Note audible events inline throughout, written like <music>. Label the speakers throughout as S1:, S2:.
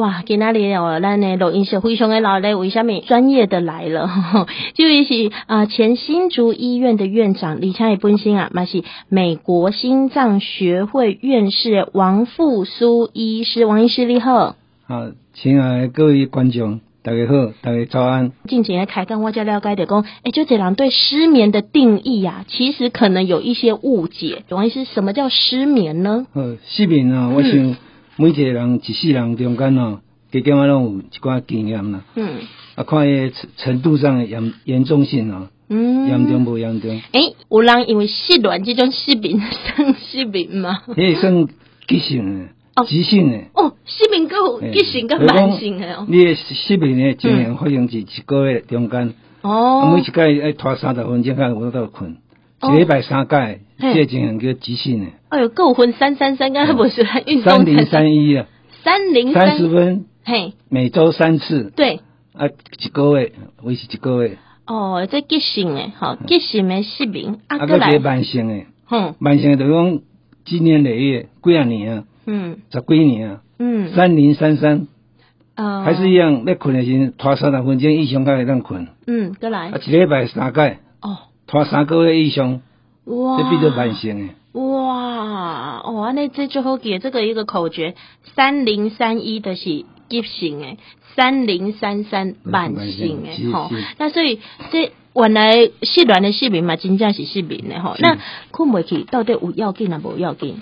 S1: 哇，今仔日哦，咱的录音室非常的热闹，为什么专业的来了？<laughs> 就是啊，前新竹医院的院长李强也本身啊，嘛是美国心脏学会院士王复苏医师，王医师你好。
S2: 好，亲爱的各位观众，大家好，大家早安。
S1: 近几年开讲，我才了解的讲，哎，就这人对失眠的定义呀、啊，其实可能有一些误解。王医师，什么叫失眠呢？
S2: 呃，失眠啊，我想。嗯每一个人一世人中间哦，加减啊，拢有一寡经验啦。嗯。啊，看伊程度上的严严重性哦。嗯。严重不严重？诶、
S1: 欸，有人因为失恋这种失眠 <laughs> 算失眠吗？
S2: 迄算急性诶，哦，急性诶。
S1: 哦，失眠够急性够慢性诶哦。
S2: 你诶失眠的经验发生是一个月中间。哦。每一摆要拖三十分钟，才有法度困。一礼拜三摆。这情形叫急性的。哎呦，够昏三三三，刚才不是运动？三零三一啊，
S1: 三零
S2: 三十分。
S1: 嘿，
S2: 每周三次。
S1: 对。
S2: 啊，一个月维持一个月。
S1: 哦，这急性的，好，急性的失眠。
S2: 啊，个来。慢性的。嗯。慢性的就讲经年累月几啊年啊。嗯。十几年啊。嗯。三零三三。哦。还是一样，要困的时候拖三十分钟以上才会当困。
S1: 嗯，过来。
S2: 啊，一礼拜三摆。哦。拖三个月以上。
S1: 哇，
S2: 这比较慢性诶。
S1: 哇，哦，安尼这就好记，这个一个口诀，三零三一的是急性诶，三零三三慢性诶，吼。那所以这原来失恋的失眠嘛，真正是失眠的吼。那困不去到底有要紧啊，无要紧？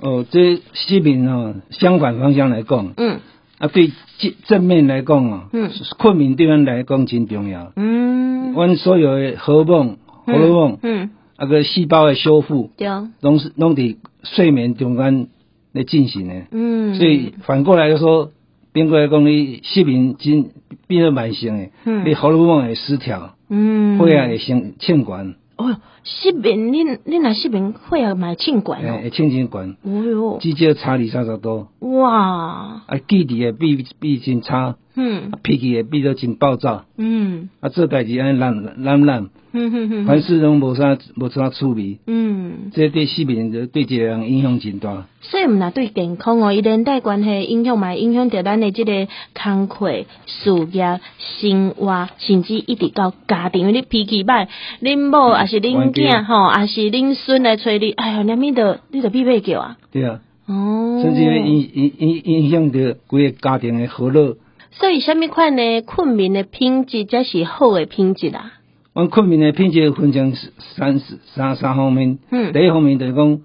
S2: 哦，这失眠哦，相反方向来讲，嗯，啊，对正正面来讲哦，嗯，困眠对咱来讲真重要，嗯，阮所有的荷尔蒙，荷尔蒙，嗯。那个细胞的修复，对，拢是拢伫睡眠中间来进行的。嗯，所以反过来就说，变过来讲，你失眠真变得慢性的，嗯，你荷尔蒙会失调，嗯，血压会先欠管。
S1: 哦，失眠，你你那失眠血压蛮欠管哦，
S2: 会欠真管。哦哟，至少差二三十度。
S1: 哇，
S2: 啊，记忆也比比真差。嗯，脾气也变得真暴躁。嗯，啊，做代志安尼懒懒懒。嗯哼哼，凡事拢无啥无啥趣味。嗯，这对市民就对一个人影响真大。
S1: 所以毋若对健康哦，伊连带关系影响嘛，影响着咱的这个工课、事业、生活，甚至一直到家庭。因为你脾气歹，恁某也是恁囝吼，也是恁孙来催你，哎呀，连咪的你着必备叫啊。
S2: 对啊。哦。甚至影影影影响着规个家庭的和乐。
S1: 所以，什么款呢？困眠的品质才是好的品质啊。
S2: 阮困眠的品质分成三三三三方面。嗯。第一方面就是讲，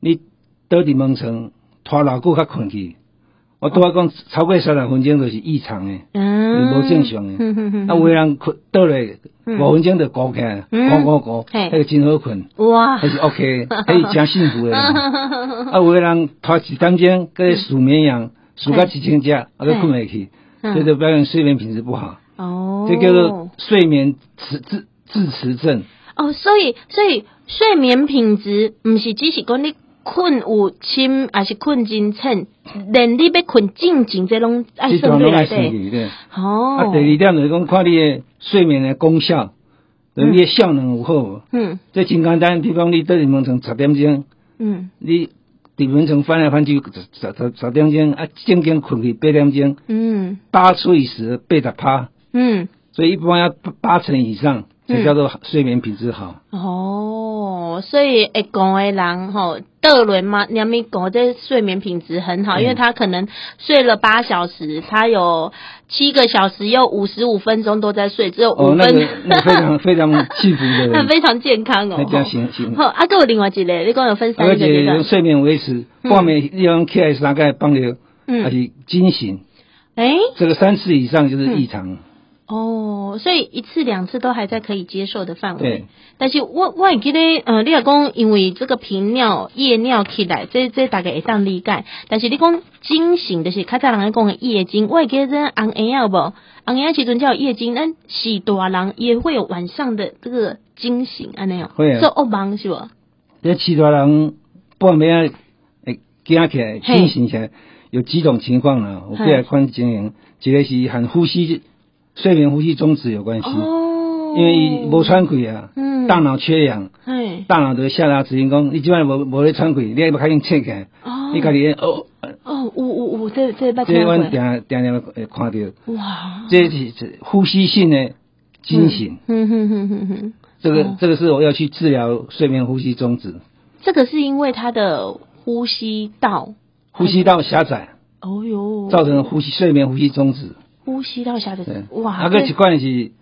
S2: 你倒伫门床拖偌久较困去。我拄仔讲超过三十分钟就是异常的，嗯，无正常的。啊，有个人困倒来五分钟就高起来，高高高，迄个真好困。哇。还是 OK，迄是真幸福的。<laughs> 啊，有个人拖一点钟，跟数绵羊，数到一千只，啊，都困袂去。这就表现睡眠品质不好哦，这叫做睡眠迟滞滞迟症
S1: 哦。所以，所以睡眠品质不是只是讲你困有深，还是困真浅，连你要困静静这拢爱睡眠来对。哦。啊，第
S2: 二点就是讲看你的睡眠的功效，你的效能有好。嗯。这真简单，比方你倒眠床十点钟，嗯，你。底门床翻来翻去十十十点钟啊，正经困去八点钟，嗯，八睡时八十趴，嗯，所以一般要八成以上，才叫做睡眠品质好。
S1: 嗯、哦，所以会讲的人吼，倒轮嘛，你咪讲这睡眠品质很好，嗯、因为他可能睡了八小时，他有七个小时有五十五分钟都在睡，只有五分，哦
S2: 那个、非常非常幸福的，
S1: 那 <laughs> 非常健康哦。
S2: 那行行。
S1: 好，啊，还有另外一个，你讲有分三个阶段。
S2: 睡眠维持，半夜利用 K S 大概帮你，还是惊醒。哎、欸，这个三次以上就是异常。嗯
S1: 哦，所以一次两次都还在可以接受的范围。对，但是我我也记得，呃，你老公因为这个频尿、夜尿起来，这这大概会当理解。但是你讲惊醒，就是较早人来讲的夜惊，我会记得这红婴儿不？红婴儿其实叫夜惊，咱是大人也会有晚上的这个惊醒，安尼哦，会啊，做噩梦是不？
S2: 这其他人半夜诶惊起来、惊醒起来，有几种情况呢？我给来看经营，一个是很呼吸。睡眠呼吸中止有关系，哦，因为无喘气啊，嗯，大脑缺氧，哎，大脑的下达指令讲，你今晚无无咧喘气，你要不赶紧起来，哦，你赶紧哦哦
S1: 有有有，这这捌听过。
S2: 这阮定定定会看到。
S1: 哇！
S2: 这是呼吸性的惊醒。
S1: 嗯哼哼哼哼。
S2: 这个这个是我要去治疗睡眠呼吸中止。
S1: 这个是因为他的呼吸道。
S2: 呼吸道狭窄。
S1: 哦哟。造
S2: 成呼吸睡眠呼吸中止。
S1: 呼吸道下的。哇。
S2: 那个习惯是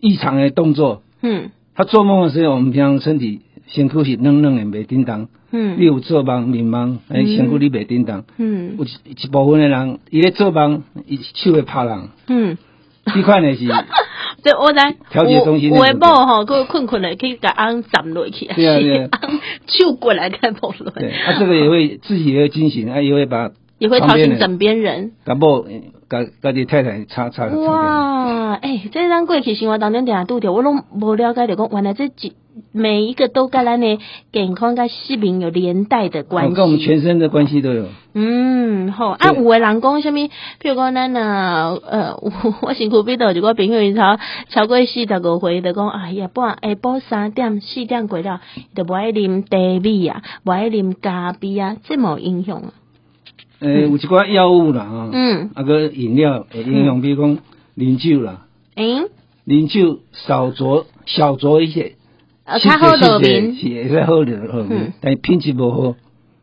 S2: 异常的动作。嗯。他做梦的时候，我们平常身体身躯是软软的，袂叮当。嗯。你有做梦、眠梦，哎，身躯你袂叮当。嗯。有一一部分的人，伊咧做梦，伊手会拍人。嗯。这款的是。<laughs>
S1: 这我在。
S2: 调节中心。
S1: 有的某吼，佮困困的，可以甲按站落去。
S2: 对啊对啊。<laughs>
S1: 手过来看无落。
S2: 对，啊，这个也会自己也会惊醒，啊，也会把。
S1: 也会吵醒枕边人。
S2: 甲某，甲甲你太太差差。
S1: 哇，哎，这张过去生活当中定下拄着，我拢无了解着讲，原来这几每一个都跟咱的健康跟失眠有连带的关系。
S2: 跟我们全身的关系都有。
S1: 嗯，好。啊，有的人讲什么？譬如讲咱呐，呃，我我身躯边头一个朋友，超超过四十五岁，就讲哎呀，半下晡三点四点过了，就不爱啉茶米啊，不爱啉咖啡啊，这么影响啊。
S2: 呃，有一寡药物啦，吼，嗯，啊个饮料会影响，比如讲啉酒啦，诶，啉酒少酌，小酌一些，
S1: 呃，较好
S2: 是会较好的好，但品质无好，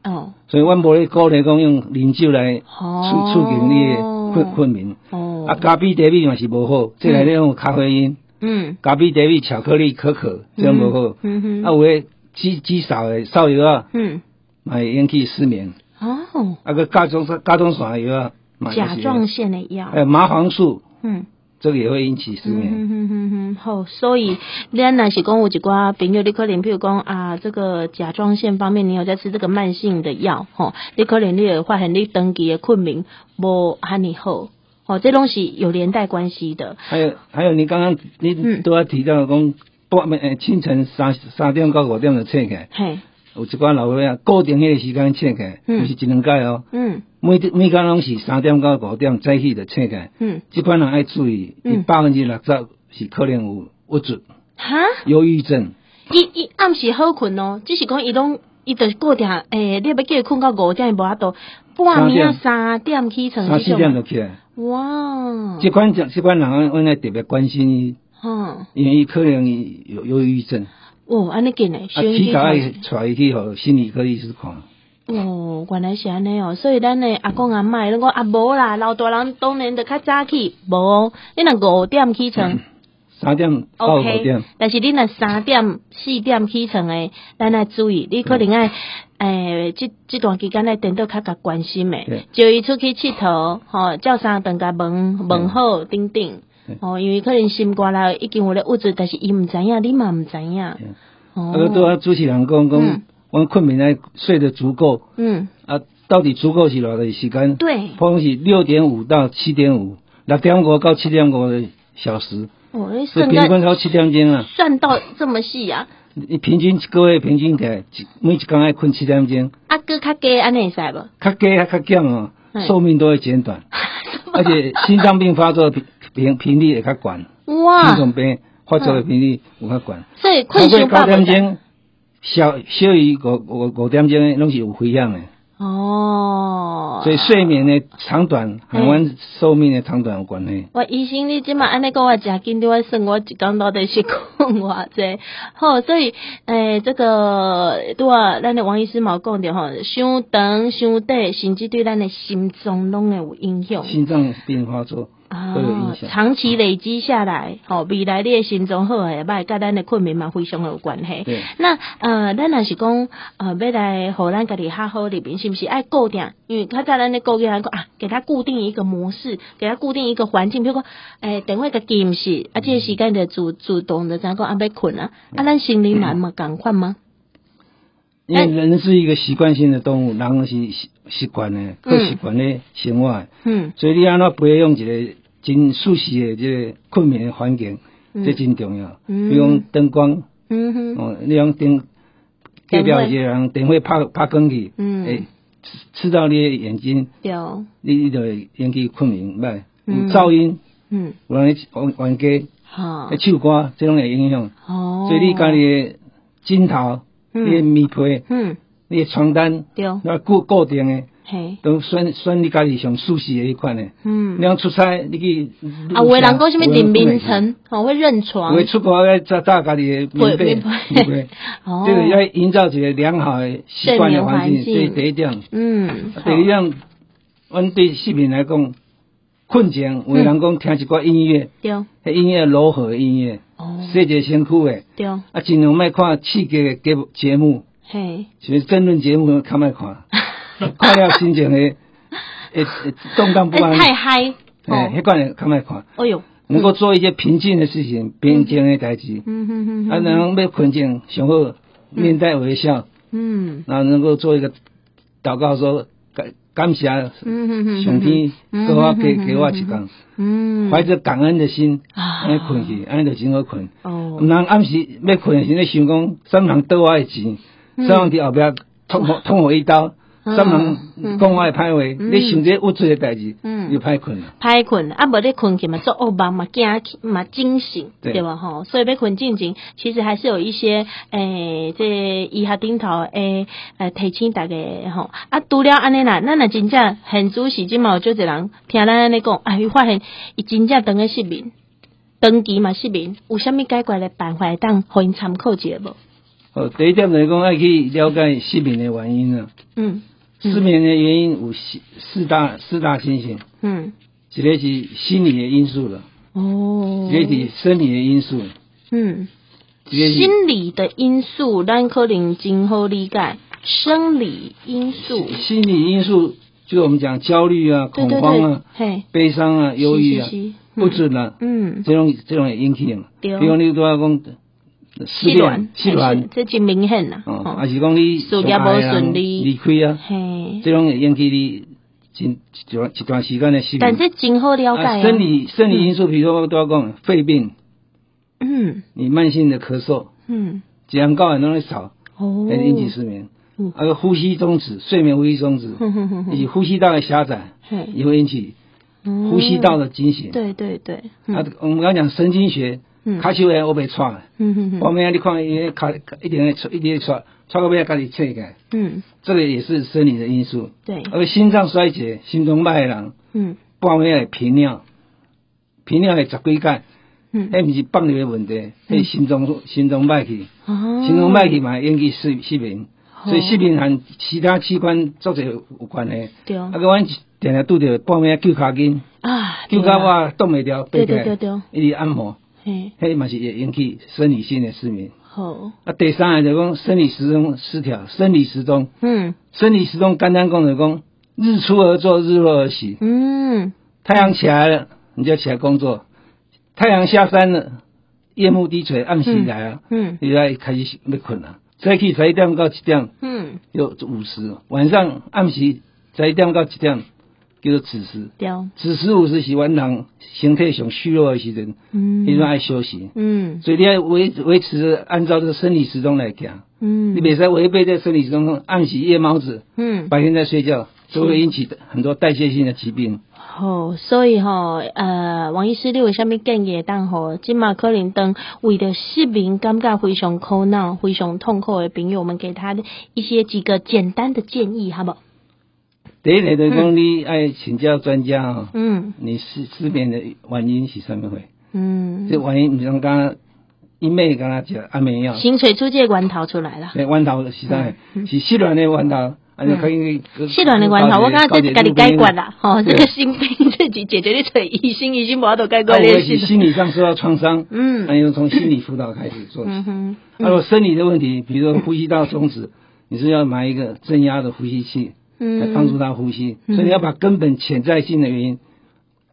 S2: 哦，所以阮无咧鼓励讲用啉酒来促促进你的困困眠，哦，啊，咖啡、茶米嘛是无好，即内底用咖啡因，嗯，咖啡、茶米、巧克力、可可，这样无好，嗯哼，啊有诶积积少诶少油啊，嗯，会引起失眠。哦，那个甲状腺甲状腺药啊，
S1: 甲状腺的药，
S2: 还有麻黄素，嗯，这个也会引起失眠。嗯
S1: 嗯嗯嗯，好，所以咱若是讲有一寡朋友，你可能比如讲啊，这个甲状腺方面，你有在吃这个慢性的药，吼，你可能你会发现你长期的困眠无安尼好，哦，这东西有连带关系的。
S2: 还有还有，你刚刚你都要提到讲，不，呃，清晨三三点到五点就醒起来。嘿。有一寡老伙仔固定迄个时间醒起来，就是一两摆哦。嗯。每每工拢是三点到五点早起就醒起来。嗯。这款人爱注意，伊百分之六十是可能有郁卒。哈？忧郁症。
S1: 伊伊暗时好困哦，只是讲伊拢伊就是固定，诶，你要叫伊困到五点，伊无法度。半暝三点起床。
S2: 三四点就起来。
S1: 哇。
S2: 即款这这款人，我爱特别关心伊。嗯。因为伊可能有忧郁症。
S1: 哦，安尼紧嘞，
S2: 啊，起早爱带伊去互心理科医师看。
S1: 哦，原来是安尼哦，所以咱诶阿公阿嬷，拢讲啊无啦，老大人当然着较早起，无，你若五点起床，<laughs>
S2: 三点到五点，
S1: 但是你若三点四点起床诶，咱爱注意，你可能爱诶，即即段期间内电到较较关心诶，叫伊出去佚佗，吼，照三顿甲问问好，等等。哦，因为可能心肝内已经有咧物质，但是伊毋知影，你嘛毋知影。哦，啊，
S2: 都要主持人讲讲，我困眠来睡得足够。嗯。啊，到底足够是偌个时间？
S1: 对。
S2: 普通是六点五到七点五，六点五到七点五个小时。
S1: 哦，你
S2: 算平均到七点钟啊？
S1: 算到这么细啊？
S2: 你平均一个月平均起来，每一工爱困七点钟。
S1: 啊，阁较低安尼会使无？
S2: 较低啊，较减哦，寿命都会减短，<laughs> 而且心脏病发作。频频率也较悬，哇！心脏病发作的频率有较悬，
S1: 所以困九点钟，
S2: 小小于五五五点钟，拢是有危险的。哦，所以睡眠的长短和阮寿命的长短有关系。
S1: 我医生，你即马安尼讲话诚紧，你我算我一讲到底是困偌济？<laughs> 好，所以诶、欸，这个拄啊，咱的王医师嘛讲着吼，伤长伤短，甚至对咱的心脏拢会有影响。
S2: 心脏病发作。
S1: 啊，长期累积下来，好，未来你的心脏好诶，歹，甲咱的困眠嘛非常有关系。对，那呃，咱若是讲呃，要来互咱家己较好里边，是不是爱固定？因为较早咱咧固定啊，给他固定一个模式，给他固定一个环境，比如讲，诶、欸，等会个禁食，啊，这个时间就主主动的怎讲啊，要困啊，啊，咱心里嘛嘛共款吗？
S2: 因为人是一个习惯性的动物，人是习习惯的，好习惯的生活，嗯，所以你安怎培养一个真舒适的这个困眠的环境，嗯、这真重要。嗯，比如讲灯光，嗯哼，哦，你用灯，代表一个人灯会拍拍光去，嗯，诶，刺到你的眼睛，有，你你就会引起困眠，袂，有噪音，嗯，有人玩玩家，好，唱歌，这种会影响。哦，所以你家里的枕头。你的棉被，嗯，你的床单，对，那固固定的，
S1: 嘿，
S2: 都选选你家己上舒适的一款呢。嗯，你要出差，你去
S1: 啊，有的人讲什么顶眠层，哦，会认床。
S2: 会出国要扎扎家己的棉被，对，<laughs> 哦，这个要营造一个良好的习惯的环境，这是第一点。嗯，第二点，阮对市民来讲，困前有的人讲听一寡音乐，对，迄音乐柔和的音乐，哦，细节辛苦的，对，啊，尽量莫看刺激的节节目，嘿，就是争论节目较莫看。<laughs> 看了心情 <laughs> 会会动荡不安，
S1: 太嗨，
S2: 哎，迄款诶，较莫看。哎呦，能够做一些平静的事情，平静的代志。嗯嗯嗯。啊，能要困境，上好面带微笑。嗯。然后能够做一个祷告，说感感谢。上天给我给给我一工。嗯。怀着感恩的心，安尼困去，安尼就真好困。哦。毋通暗时要困诶时咧想讲，什么人倒我诶钱，什么人伫后壁捅我捅我一刀。什么讲我歹话，你想这物质的代志，嗯，又歹困了。
S1: 歹困，啊，无你困起嘛，做噩梦嘛，惊嘛，惊醒，对吧？吼，所以要困静静，其实还是有一些诶，这医学顶头诶，诶，提醒大家吼。啊，除了安尼啦，咱若真正很主席，即嘛有足侪人听咱安尼讲，哎，发现伊真正等个失眠，长期嘛失眠，有啥物解决的办法当互因参考一下无？
S2: 哦，第一点来讲，爱去了解失眠的原因啊。嗯。失眠的原因有四四大四大情形，嗯，一个是心理的因素了，哦，一个是生理的因素，
S1: 嗯，心理的因素，咱可能今后理解，生理因素，
S2: 心理因素就我们讲焦虑啊、恐慌啊、嘿、悲伤啊、忧郁啊、不准啊，嗯，这种这种也引起的嘛，比如你都要讲。失恋，失恋，
S1: 这真明显啦。
S2: 哦，还是讲你
S1: 事业无顺利，
S2: 离开啊，嘿，这种会引起你真一段一段时间的失眠。
S1: 但这真好了解啊。
S2: 生理生理因素，比如说都要讲肺病，嗯，你慢性的咳嗽，嗯，这样高很多人少，哦，会引起失眠。嗯，还有呼吸中止，睡眠呼吸中止，以及呼吸道的狭窄，也会引起呼吸道的惊醒。
S1: 对对对，
S2: 啊，我们刚刚讲神经学。卡手诶，我被喘。嗯嗯嗯。后面你看伊卡一点诶，一点喘，喘到尾家己切开。嗯。这个也是生理的因素。对。而心脏衰竭、心脏脉的人，嗯，半夜会频尿，频尿会十几盖。嗯。迄毋是放尿诶问题，迄心脏心脏脉气。哦。心脏脉去嘛，引起失失眠。所以失眠和其他器官作者有关系。对。啊，个阮定定拄着半夜救骹筋。啊。揪骹我动袂掉，对对对对。一直按摩。嘿，嘿嘛是也引起生理性的失眠。好，啊，第三个就讲生理时钟失调，生理时钟，嗯，生理时钟简单讲就讲日出而作，日落而息。嗯，太阳起来了，你就起来工作；太阳下山了，夜幕低垂，暗时来了，嗯，你就要开始要困了。早起十一点到七点，嗯，有午时；晚上暗时十一点到七点。叫做子时，子时有时是阮人身体上虚弱的时阵，嗯，你都爱休息，嗯，所以你要维维持按照这个生理时钟来讲，嗯，你别再违背这生理时钟，按时夜猫子，嗯，白天在睡觉，就会引起很多代谢性的疾病。
S1: 好，所以吼，呃，王医师，你有啥物建议？当吼，今马可能当为了失眠感觉非常苦恼、非常痛苦的朋友，我们给他的一些几个简单的建议，好不好？
S2: 第一个就是讲，你爱请教专家哦。嗯。你失失眠的原因是什么会？嗯。这原因，你像刚刚一妹刚刚讲安眠药。
S1: 新吹出这源头出来了。
S2: 对，源头是啥？是失恋的源头，啊就可以。
S1: 失恋的源头，我刚刚自己解决了。哦，这个心病自己解决的，找医生医生无法度解决。
S2: 我是心理上受到创伤。嗯。那要从心理辅导开始做起。嗯哼。还有生理的问题，比如说呼吸道终止，你是要买一个正压的呼吸器。嗯，来帮助他呼吸，嗯、所以你要把根本潜在性的原因、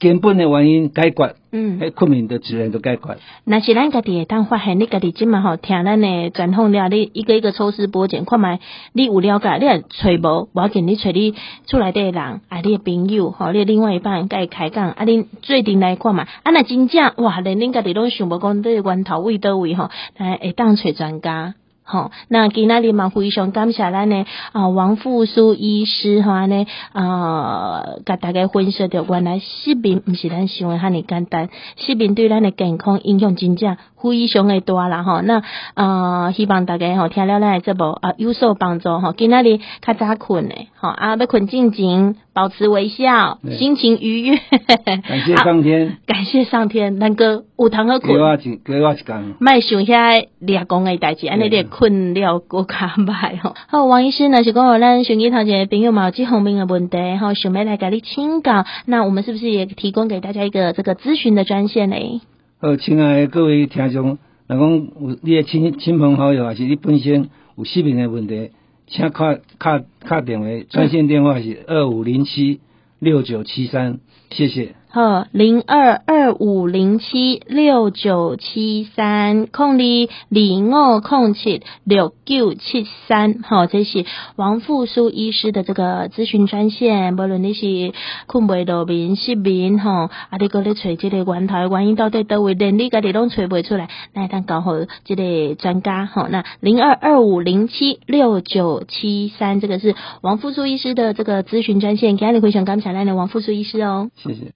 S2: 根本的原因解决，嗯，还困眠的责任都解决。
S1: 那是咱家己会当发现，你家己今嘛吼听咱的专访了，你一个一个抽丝剥茧，看觅你有了解，你也找无，无要紧你揣你厝内底的人，啊，你的朋友，吼，你的另外一半，甲伊开讲，啊，恁做阵来看嘛，啊，那真正哇，连恁家己拢想无讲这个源头位倒位吼，来会当揣专家。好，那今仔日嘛非常感谢咱的啊王富苏医师哈呢啊，甲大家分析着原来失眠毋是咱想的遐尔简单，失眠对咱的健康影响真正非常的多啦吼，那呃，希望大家吼听了咱这部啊有所帮助吼，今仔日较早困的吼啊，要困静静，保持微笑，心情愉悦。<laughs>
S2: 感谢上天，
S1: 感谢上天，咱哥有通好困。
S2: 给我一给我一工。
S1: 卖想遐俩公的代志，安尼你困了够卡歹吼。好，王医师呢是讲我咱手机头前朋友嘛有这方面的问题，吼想要来甲你请教，那我们是不是也提供给大家一个这个咨询的专线呢？
S2: 好，亲爱的各位听众，若讲有你的亲亲朋好友，还是你本身有失眠的问题，请卡卡卡电话，专线电话是二五零七六九七三，谢谢。
S1: 好，零二二五零七六九七三，空里零二空七六九七三，好，这是王复苏医师的这个咨询专线。不论你是困不着眠、失眠，吼，啊，你搁咧找这个源头原因到底倒位，连你家己拢找不出来，那当搞好这个专家，吼，那零二二五零七六九七三，这个是王复苏医师的这个咨询专线。今日非常感谢咱的王复苏医师哦，
S2: 谢谢。